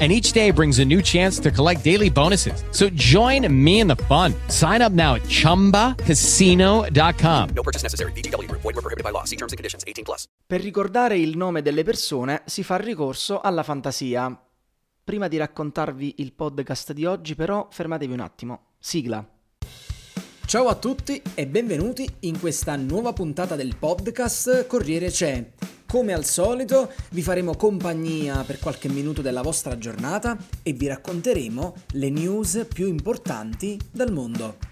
and each day brings a new chance to collect daily bonuses. So join me in the fun. Sign up now at ChumbaCasino.com. No purchase necessary. BGW. Void were prohibited by law. See terms and conditions. 18 plus. Per ricordare il nome delle persone si fa ricorso alla fantasia. Prima di raccontarvi il podcast di oggi però fermatevi un attimo. Sigla. Ciao a tutti e benvenuti in questa nuova puntata del podcast Corriere c'è. Come al solito vi faremo compagnia per qualche minuto della vostra giornata e vi racconteremo le news più importanti del mondo.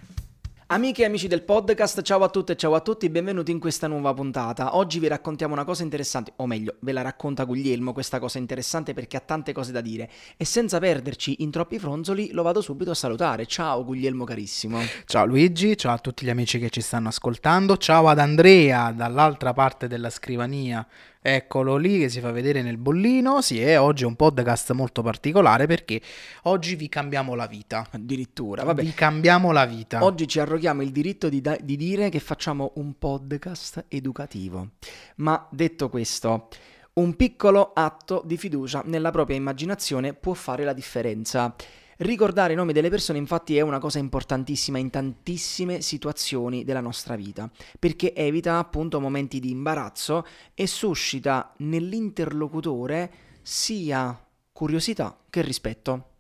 Amiche e amici del podcast, ciao a tutte e ciao a tutti, benvenuti in questa nuova puntata. Oggi vi raccontiamo una cosa interessante, o meglio, ve la racconta Guglielmo questa cosa interessante perché ha tante cose da dire. E senza perderci in troppi fronzoli, lo vado subito a salutare. Ciao Guglielmo carissimo. Ciao Luigi, ciao a tutti gli amici che ci stanno ascoltando, ciao ad Andrea dall'altra parte della scrivania Eccolo lì che si fa vedere nel bollino. Sì, e oggi è un podcast molto particolare perché oggi vi cambiamo la vita. Addirittura, vabbè. Vi cambiamo la vita. Oggi ci arroghiamo il diritto di, da- di dire che facciamo un podcast educativo. Ma detto questo, un piccolo atto di fiducia nella propria immaginazione può fare la differenza. Ricordare i nomi delle persone infatti è una cosa importantissima in tantissime situazioni della nostra vita, perché evita appunto momenti di imbarazzo e suscita nell'interlocutore sia curiosità che rispetto.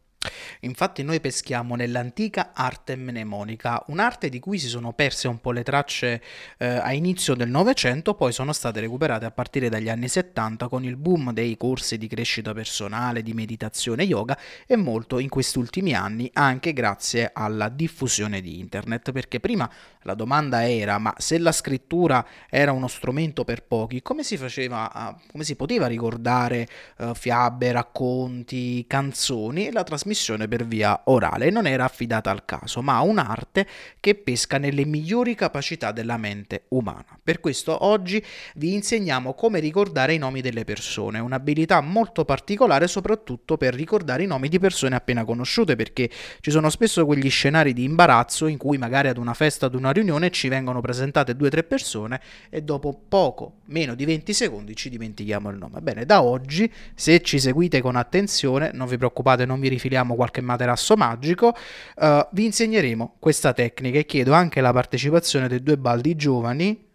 Infatti noi peschiamo nell'antica arte mnemonica, un'arte di cui si sono perse un po' le tracce eh, a inizio del Novecento, poi sono state recuperate a partire dagli anni 70 con il boom dei corsi di crescita personale, di meditazione yoga e molto in questi ultimi anni anche grazie alla diffusione di internet, perché prima la domanda era ma se la scrittura era uno strumento per pochi, come si faceva, come si poteva ricordare uh, fiabe, racconti, canzoni? E la trasmissione trasmissione per via orale non era affidata al caso, ma a un'arte che pesca nelle migliori capacità della mente umana. Per questo oggi vi insegniamo come ricordare i nomi delle persone, un'abilità molto particolare soprattutto per ricordare i nomi di persone appena conosciute, perché ci sono spesso quegli scenari di imbarazzo in cui magari ad una festa, ad una riunione ci vengono presentate due o tre persone e dopo poco, meno di 20 secondi ci dimentichiamo il nome. Bene, da oggi, se ci seguite con attenzione, non vi preoccupate, non vi rifiliamo abbiamo qualche materasso magico, uh, vi insegneremo questa tecnica e chiedo anche la partecipazione dei due baldi giovani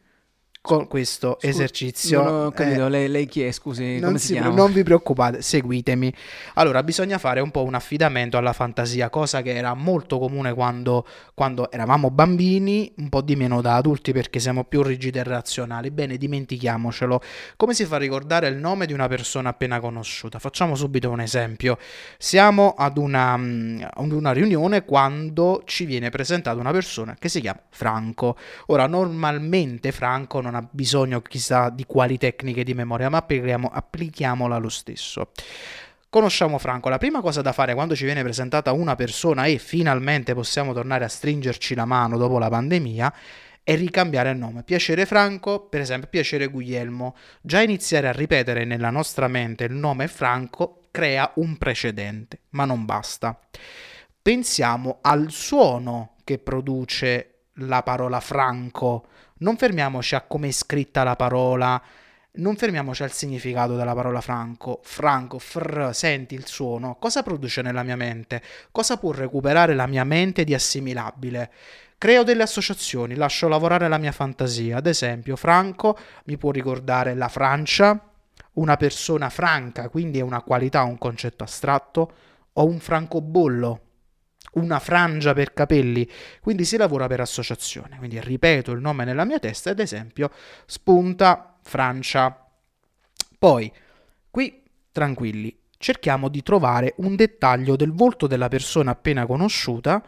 con questo Scusi, esercizio. Non ho capito, eh, lei, lei, chi è? Scusi, non, si, non vi preoccupate, seguitemi. Allora, bisogna fare un po' un affidamento alla fantasia, cosa che era molto comune quando, quando eravamo bambini, un po' di meno da adulti perché siamo più rigidi e razionali. Bene, dimentichiamocelo. Come si fa a ricordare il nome di una persona appena conosciuta? Facciamo subito un esempio. Siamo ad una, mm, ad una riunione quando ci viene presentata una persona che si chiama Franco. Ora, normalmente Franco non non ha bisogno chissà di quali tecniche di memoria, ma applichiamo, applichiamola lo stesso. Conosciamo Franco, la prima cosa da fare quando ci viene presentata una persona e finalmente possiamo tornare a stringerci la mano dopo la pandemia è ricambiare il nome. Piacere Franco, per esempio, piacere Guglielmo. Già iniziare a ripetere nella nostra mente il nome Franco crea un precedente, ma non basta. Pensiamo al suono che produce la parola Franco non fermiamoci a come è scritta la parola, non fermiamoci al significato della parola franco. Franco, fr, senti il suono. Cosa produce nella mia mente? Cosa può recuperare la mia mente di assimilabile? Creo delle associazioni, lascio lavorare la mia fantasia. Ad esempio, Franco mi può ricordare la Francia, una persona franca, quindi è una qualità, un concetto astratto, o un francobollo, una frangia per capelli, quindi si lavora per associazione. Quindi ripeto il nome nella mia testa, ad esempio, spunta Francia. Poi, qui tranquilli, cerchiamo di trovare un dettaglio del volto della persona appena conosciuta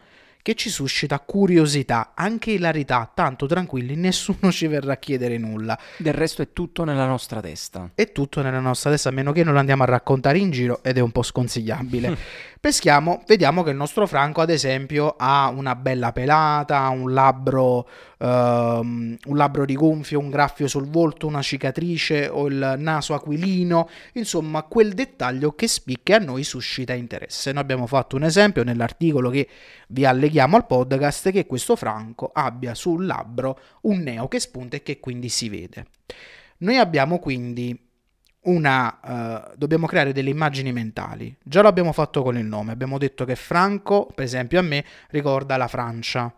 che ci suscita curiosità, anche ilarità, tanto tranquilli, nessuno ci verrà a chiedere nulla. Del resto è tutto nella nostra testa. È tutto nella nostra testa, a meno che non lo andiamo a raccontare in giro ed è un po' sconsigliabile. Peschiamo, vediamo che il nostro Franco, ad esempio, ha una bella pelata, un labbro, ehm, un labbro rigonfio, un graffio sul volto, una cicatrice o il naso aquilino, insomma, quel dettaglio che spicca e a noi suscita interesse. Noi abbiamo fatto un esempio nell'articolo che vi alleghiamo al podcast che questo Franco abbia sul labbro un neo che spunta e che quindi si vede. Noi abbiamo quindi una, uh, dobbiamo creare delle immagini mentali. Già l'abbiamo fatto con il nome, abbiamo detto che Franco, per esempio a me, ricorda la Francia.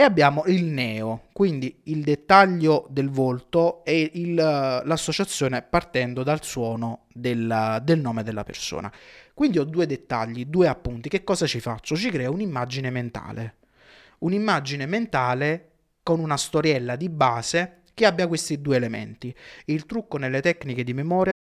E abbiamo il neo, quindi il dettaglio del volto e il, l'associazione partendo dal suono del, del nome della persona. Quindi ho due dettagli, due appunti. Che cosa ci faccio? Ci creo un'immagine mentale. Un'immagine mentale con una storiella di base che abbia questi due elementi. Il trucco nelle tecniche di memoria.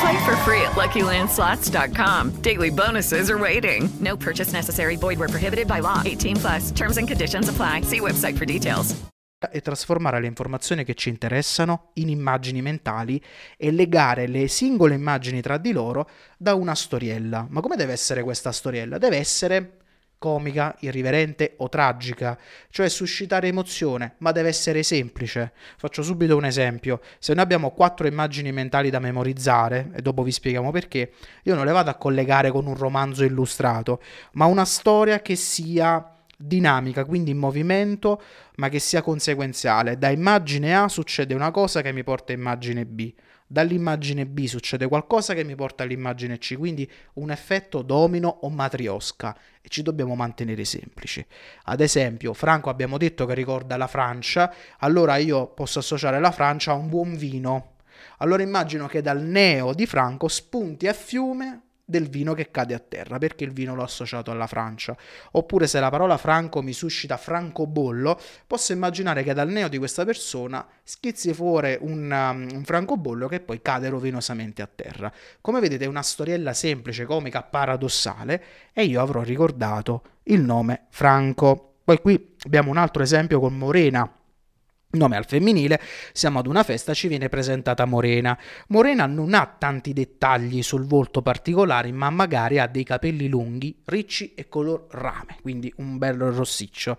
Play for free at LuckyLandSlots.com. Daily bonuses are waiting. No purchase necessary. Void were prohibited by law. 18 plus. Terms and conditions apply. See website for details. E trasformare le informazioni che ci interessano in immagini mentali e legare le singole immagini tra di loro da una storiella. Ma come deve essere questa storiella? Deve essere comica, irriverente o tragica, cioè suscitare emozione, ma deve essere semplice. Faccio subito un esempio. Se noi abbiamo quattro immagini mentali da memorizzare, e dopo vi spieghiamo perché, io non le vado a collegare con un romanzo illustrato, ma una storia che sia dinamica, quindi in movimento, ma che sia conseguenziale. Da immagine A succede una cosa che mi porta a immagine B dall'immagine B succede qualcosa che mi porta all'immagine C, quindi un effetto domino o matriosca e ci dobbiamo mantenere semplici. Ad esempio, Franco abbiamo detto che ricorda la Francia, allora io posso associare la Francia a un buon vino. Allora immagino che dal neo di Franco spunti a fiume del vino che cade a terra, perché il vino l'ho associato alla Francia. Oppure se la parola franco mi suscita francobollo, posso immaginare che dal neo di questa persona schizzi fuori un, um, un francobollo che poi cade rovinosamente a terra. Come vedete è una storiella semplice, comica, paradossale e io avrò ricordato il nome Franco. Poi qui abbiamo un altro esempio con Morena nome al femminile, siamo ad una festa, ci viene presentata Morena. Morena non ha tanti dettagli sul volto particolari, ma magari ha dei capelli lunghi, ricci e color rame, quindi un bel rossiccio.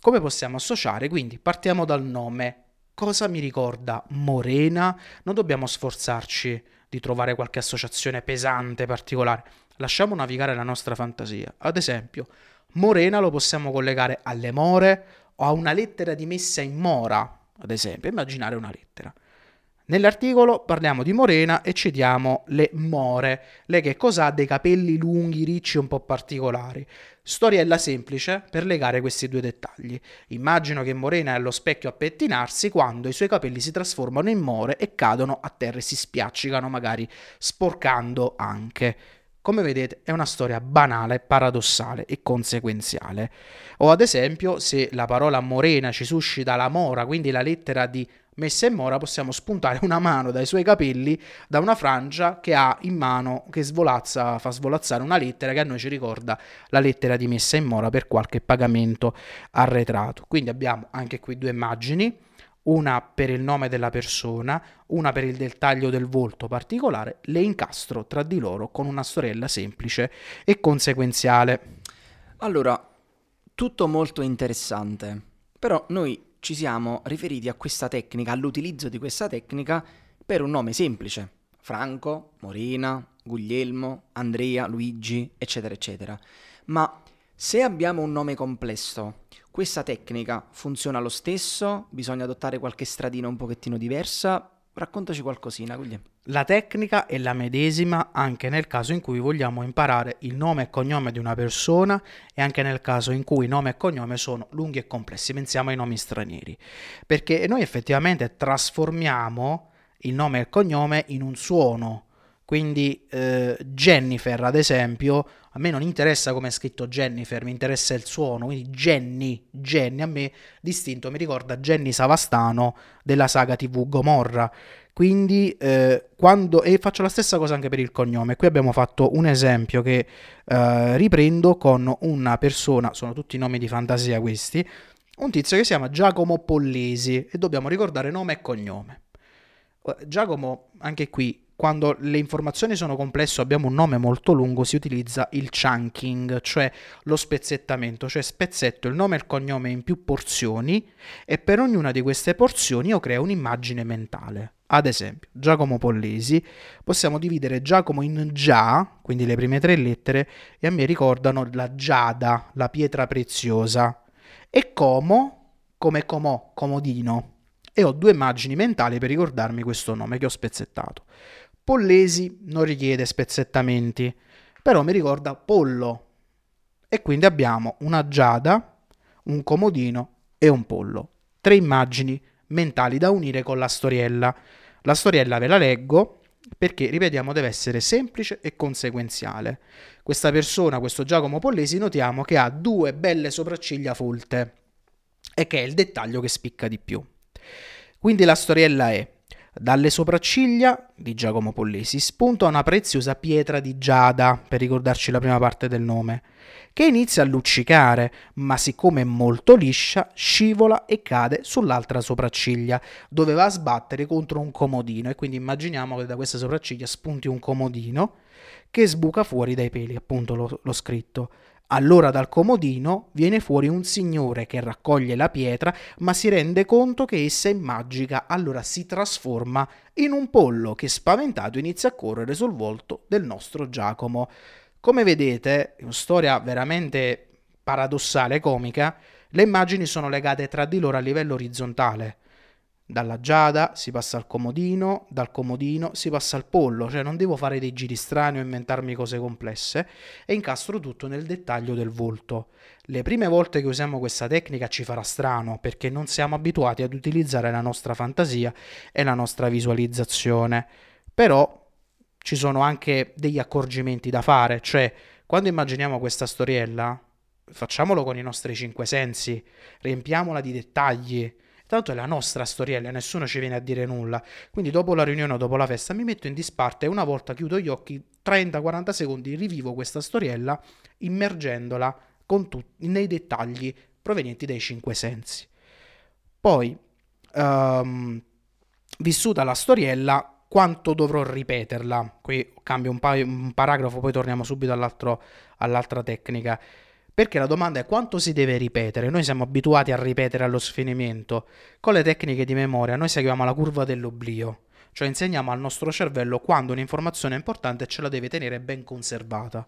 Come possiamo associare? Quindi partiamo dal nome. Cosa mi ricorda Morena? Non dobbiamo sforzarci di trovare qualche associazione pesante, particolare. Lasciamo navigare la nostra fantasia. Ad esempio, Morena lo possiamo collegare alle more o a una lettera di messa in mora, ad esempio, immaginare una lettera. Nell'articolo parliamo di Morena e citiamo le more. Lei che cosa ha? Dei capelli lunghi, ricci, un po' particolari. Storiella semplice per legare questi due dettagli. Immagino che Morena è allo specchio a pettinarsi quando i suoi capelli si trasformano in more e cadono a terra e si spiaccicano, magari sporcando anche. Come vedete è una storia banale, paradossale e conseguenziale. O ad esempio se la parola morena ci suscita la mora, quindi la lettera di messa in mora, possiamo spuntare una mano dai suoi capelli da una frangia che ha in mano, che svolazza, fa svolazzare una lettera che a noi ci ricorda la lettera di messa in mora per qualche pagamento arretrato. Quindi abbiamo anche qui due immagini una per il nome della persona, una per il dettaglio del volto particolare, le incastro tra di loro con una sorella semplice e conseguenziale. Allora, tutto molto interessante, però noi ci siamo riferiti a questa tecnica, all'utilizzo di questa tecnica per un nome semplice. Franco, Morena, Guglielmo, Andrea, Luigi, eccetera, eccetera. Ma se abbiamo un nome complesso, questa tecnica funziona lo stesso? Bisogna adottare qualche stradina un pochettino diversa? Raccontaci qualcosina, quindi. La tecnica è la medesima anche nel caso in cui vogliamo imparare il nome e cognome di una persona e anche nel caso in cui nome e cognome sono lunghi e complessi. Pensiamo ai nomi stranieri. Perché noi effettivamente trasformiamo il nome e il cognome in un suono. Quindi eh, Jennifer, ad esempio, a me non interessa come è scritto Jennifer, mi interessa il suono, quindi Jenny, Jenny a me distinto mi ricorda Jenny Savastano della saga TV Gomorra. Quindi eh, quando e faccio la stessa cosa anche per il cognome. Qui abbiamo fatto un esempio che eh, riprendo con una persona, sono tutti nomi di fantasia questi, un tizio che si chiama Giacomo Pollesi e dobbiamo ricordare nome e cognome. Giacomo, anche qui quando le informazioni sono complesse abbiamo un nome molto lungo si utilizza il chunking, cioè lo spezzettamento, cioè spezzetto il nome e il cognome in più porzioni e per ognuna di queste porzioni io creo un'immagine mentale. Ad esempio, Giacomo Pollesi, possiamo dividere Giacomo in Gia, quindi le prime tre lettere, e a me ricordano la giada, la pietra preziosa, e Como come Comò, comodino. E ho due immagini mentali per ricordarmi questo nome che ho spezzettato. Pollesi non richiede spezzettamenti, però mi ricorda pollo. E quindi abbiamo una giada, un comodino e un pollo. Tre immagini mentali da unire con la storiella. La storiella ve la leggo perché, ripetiamo, deve essere semplice e conseguenziale. Questa persona, questo Giacomo Pollesi, notiamo che ha due belle sopracciglia folte e che è il dettaglio che spicca di più. Quindi la storiella è dalle sopracciglia di Giacomo Pollesi spunta una preziosa pietra di giada, per ricordarci la prima parte del nome, che inizia a luccicare, ma siccome è molto liscia, scivola e cade sull'altra sopracciglia, dove va a sbattere contro un comodino. E quindi immaginiamo che da questa sopracciglia spunti un comodino che sbuca fuori dai peli, appunto l'ho, scritto. Allora dal comodino viene fuori un signore che raccoglie la pietra, ma si rende conto che essa è magica, allora si trasforma in un pollo che spaventato inizia a correre sul volto del nostro Giacomo. Come vedete, è una storia veramente paradossale, comica, le immagini sono legate tra di loro a livello orizzontale. Dalla giada si passa al comodino, dal comodino si passa al pollo, cioè non devo fare dei giri strani o inventarmi cose complesse. E incastro tutto nel dettaglio del volto. Le prime volte che usiamo questa tecnica ci farà strano perché non siamo abituati ad utilizzare la nostra fantasia e la nostra visualizzazione, però ci sono anche degli accorgimenti da fare, cioè quando immaginiamo questa storiella facciamolo con i nostri cinque sensi, riempiamola di dettagli Tanto è la nostra storiella, nessuno ci viene a dire nulla. Quindi dopo la riunione o dopo la festa mi metto in disparte e una volta chiudo gli occhi, 30-40 secondi, rivivo questa storiella immergendola tut- nei dettagli provenienti dai cinque sensi. Poi, um, vissuta la storiella, quanto dovrò ripeterla? Qui cambio un, pa- un paragrafo, poi torniamo subito all'altra tecnica. Perché la domanda è quanto si deve ripetere? Noi siamo abituati a ripetere allo sfinimento. Con le tecniche di memoria noi seguiamo la curva dell'oblio, cioè insegniamo al nostro cervello quando un'informazione è importante e ce la deve tenere ben conservata.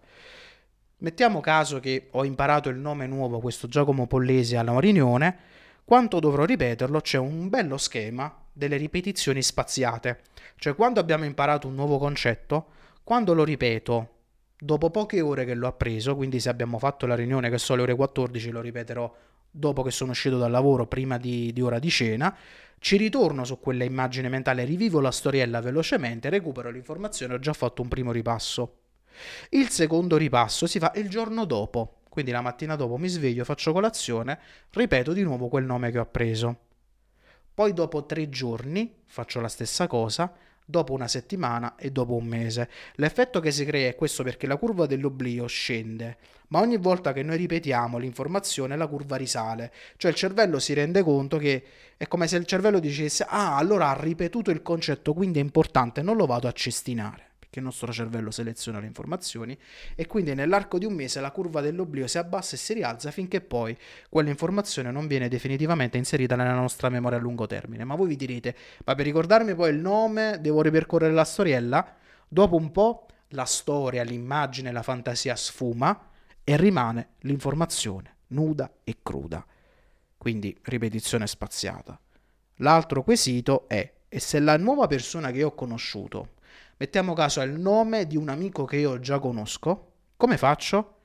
Mettiamo caso che ho imparato il nome nuovo, questo Giacomo Pollesi, alla riunione, quanto dovrò ripeterlo? C'è un bello schema delle ripetizioni spaziate, cioè quando abbiamo imparato un nuovo concetto, quando lo ripeto dopo poche ore che l'ho appreso, quindi se abbiamo fatto la riunione che sono le ore 14, lo ripeterò dopo che sono uscito dal lavoro, prima di, di ora di cena, ci ritorno su quella immagine mentale, rivivo la storiella velocemente, recupero l'informazione, ho già fatto un primo ripasso. Il secondo ripasso si fa il giorno dopo, quindi la mattina dopo mi sveglio, faccio colazione, ripeto di nuovo quel nome che ho appreso. Poi dopo tre giorni faccio la stessa cosa, dopo una settimana e dopo un mese. L'effetto che si crea è questo perché la curva dell'oblio scende, ma ogni volta che noi ripetiamo l'informazione la curva risale, cioè il cervello si rende conto che è come se il cervello dicesse ah allora ha ripetuto il concetto quindi è importante, non lo vado a cestinare che il nostro cervello seleziona le informazioni e quindi nell'arco di un mese la curva dell'oblio si abbassa e si rialza finché poi quell'informazione non viene definitivamente inserita nella nostra memoria a lungo termine. Ma voi vi direte, ma per ricordarmi poi il nome devo ripercorrere la storiella? Dopo un po' la storia, l'immagine, la fantasia sfuma e rimane l'informazione nuda e cruda. Quindi ripetizione spaziata. L'altro quesito è E se la nuova persona che ho conosciuto, mettiamo caso è il nome di un amico che io già conosco, come faccio?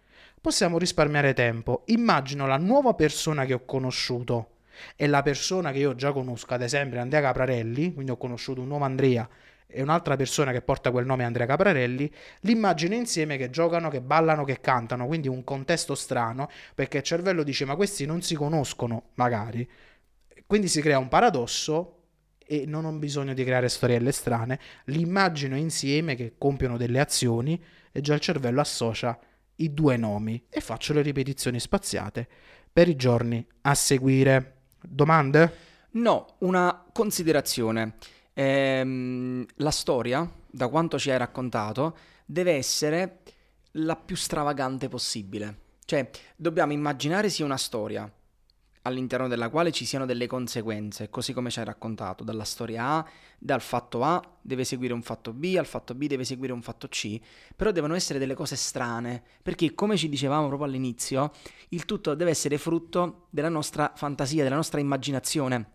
Possiamo risparmiare tempo. Immagino la nuova persona che ho conosciuto e la persona che io già conosco, ad esempio Andrea Caprarelli, quindi ho conosciuto un nuovo Andrea e un'altra persona che porta quel nome Andrea Caprarelli, l'immagino insieme che giocano, che ballano, che cantano, quindi un contesto strano, perché il cervello dice ma questi non si conoscono magari. Quindi si crea un paradosso e non ho bisogno di creare storielle strane, l'immagino insieme che compiono delle azioni e già il cervello associa i due nomi e faccio le ripetizioni spaziate per i giorni a seguire. Domande? No, una considerazione. Ehm, la storia, da quanto ci hai raccontato, deve essere la più stravagante possibile. Cioè, dobbiamo immaginare sia una storia all'interno della quale ci siano delle conseguenze, così come ci hai raccontato, dalla storia A, dal fatto A deve seguire un fatto B, al fatto B deve seguire un fatto C, però devono essere delle cose strane, perché come ci dicevamo proprio all'inizio, il tutto deve essere frutto della nostra fantasia, della nostra immaginazione.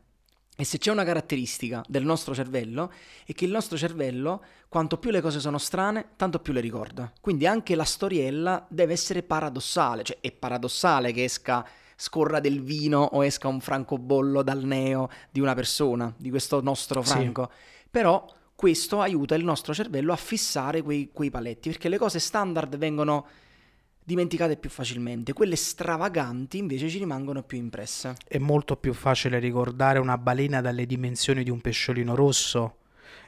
E se c'è una caratteristica del nostro cervello è che il nostro cervello, quanto più le cose sono strane, tanto più le ricorda. Quindi anche la storiella deve essere paradossale, cioè è paradossale che esca scorra del vino o esca un francobollo dal neo di una persona, di questo nostro franco. Sì. Però questo aiuta il nostro cervello a fissare quei, quei paletti, perché le cose standard vengono dimenticate più facilmente, quelle stravaganti invece ci rimangono più impresse. È molto più facile ricordare una balena dalle dimensioni di un pesciolino rosso.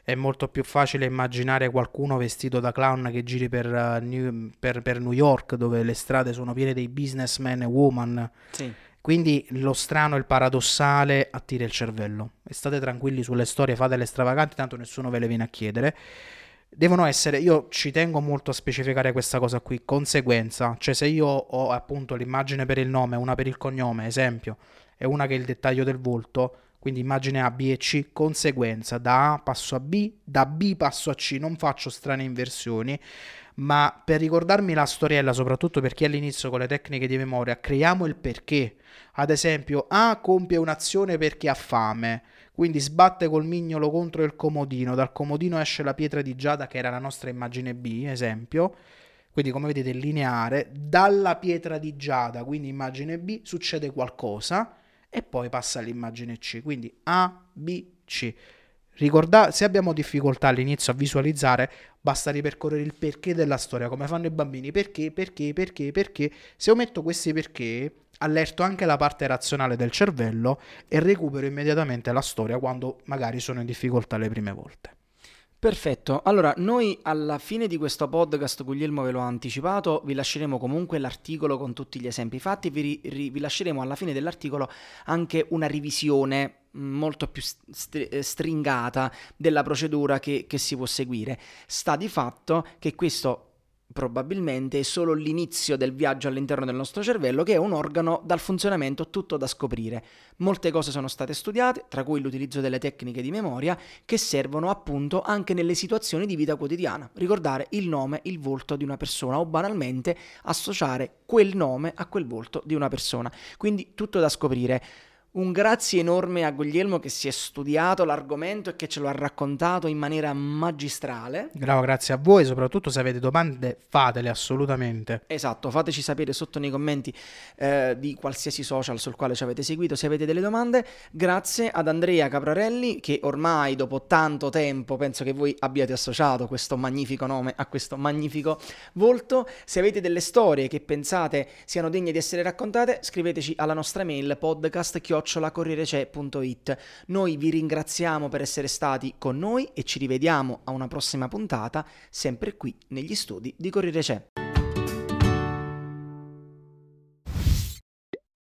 È molto più facile immaginare qualcuno vestito da clown che giri per, uh, New, per, per New York, dove le strade sono piene dei businessmen e woman. Sì. Quindi lo strano e il paradossale attira il cervello. E state tranquilli sulle storie, fate le stravaganti, tanto nessuno ve le viene a chiedere devono essere, io ci tengo molto a specificare questa cosa qui, conseguenza, cioè se io ho appunto l'immagine per il nome, una per il cognome, esempio, e una che è il dettaglio del volto, quindi immagine A, B e C, conseguenza, da A passo a B, da B passo a C, non faccio strane inversioni, ma per ricordarmi la storiella, soprattutto per chi all'inizio con le tecniche di memoria, creiamo il perché. Ad esempio, A compie un'azione perché ha fame, quindi sbatte col mignolo contro il comodino, dal comodino esce la pietra di giada che era la nostra immagine B, esempio. Quindi come vedete lineare, dalla pietra di giada, quindi immagine B, succede qualcosa e poi passa all'immagine C, quindi A, B, C. Ricordate, se abbiamo difficoltà all'inizio a visualizzare, basta ripercorrere il perché della storia, come fanno i bambini. Perché, perché, perché, perché. Se ometto questi perché, allerto anche la parte razionale del cervello e recupero immediatamente la storia quando magari sono in difficoltà le prime volte. Perfetto, allora noi alla fine di questo podcast, Guglielmo ve l'ho anticipato, vi lasceremo comunque l'articolo con tutti gli esempi fatti, vi, ri, vi lasceremo alla fine dell'articolo anche una revisione molto più st- stringata della procedura che, che si può seguire. Sta di fatto che questo probabilmente è solo l'inizio del viaggio all'interno del nostro cervello, che è un organo dal funzionamento tutto da scoprire. Molte cose sono state studiate, tra cui l'utilizzo delle tecniche di memoria, che servono appunto anche nelle situazioni di vita quotidiana. Ricordare il nome, il volto di una persona o banalmente associare quel nome a quel volto di una persona. Quindi tutto da scoprire. Un grazie enorme a Guglielmo che si è studiato l'argomento e che ce lo ha raccontato in maniera magistrale. Bravo, grazie a voi, soprattutto se avete domande fatele assolutamente. Esatto, fateci sapere sotto nei commenti eh, di qualsiasi social sul quale ci avete seguito se avete delle domande. Grazie ad Andrea Caprarelli che ormai dopo tanto tempo penso che voi abbiate associato questo magnifico nome a questo magnifico volto. Se avete delle storie che pensate siano degne di essere raccontate, scriveteci alla nostra mail podcast chiocciolacorrierecè.it. Noi vi ringraziamo per essere stati con noi e ci rivediamo a una prossima puntata, sempre qui negli studi di Corriere C'è.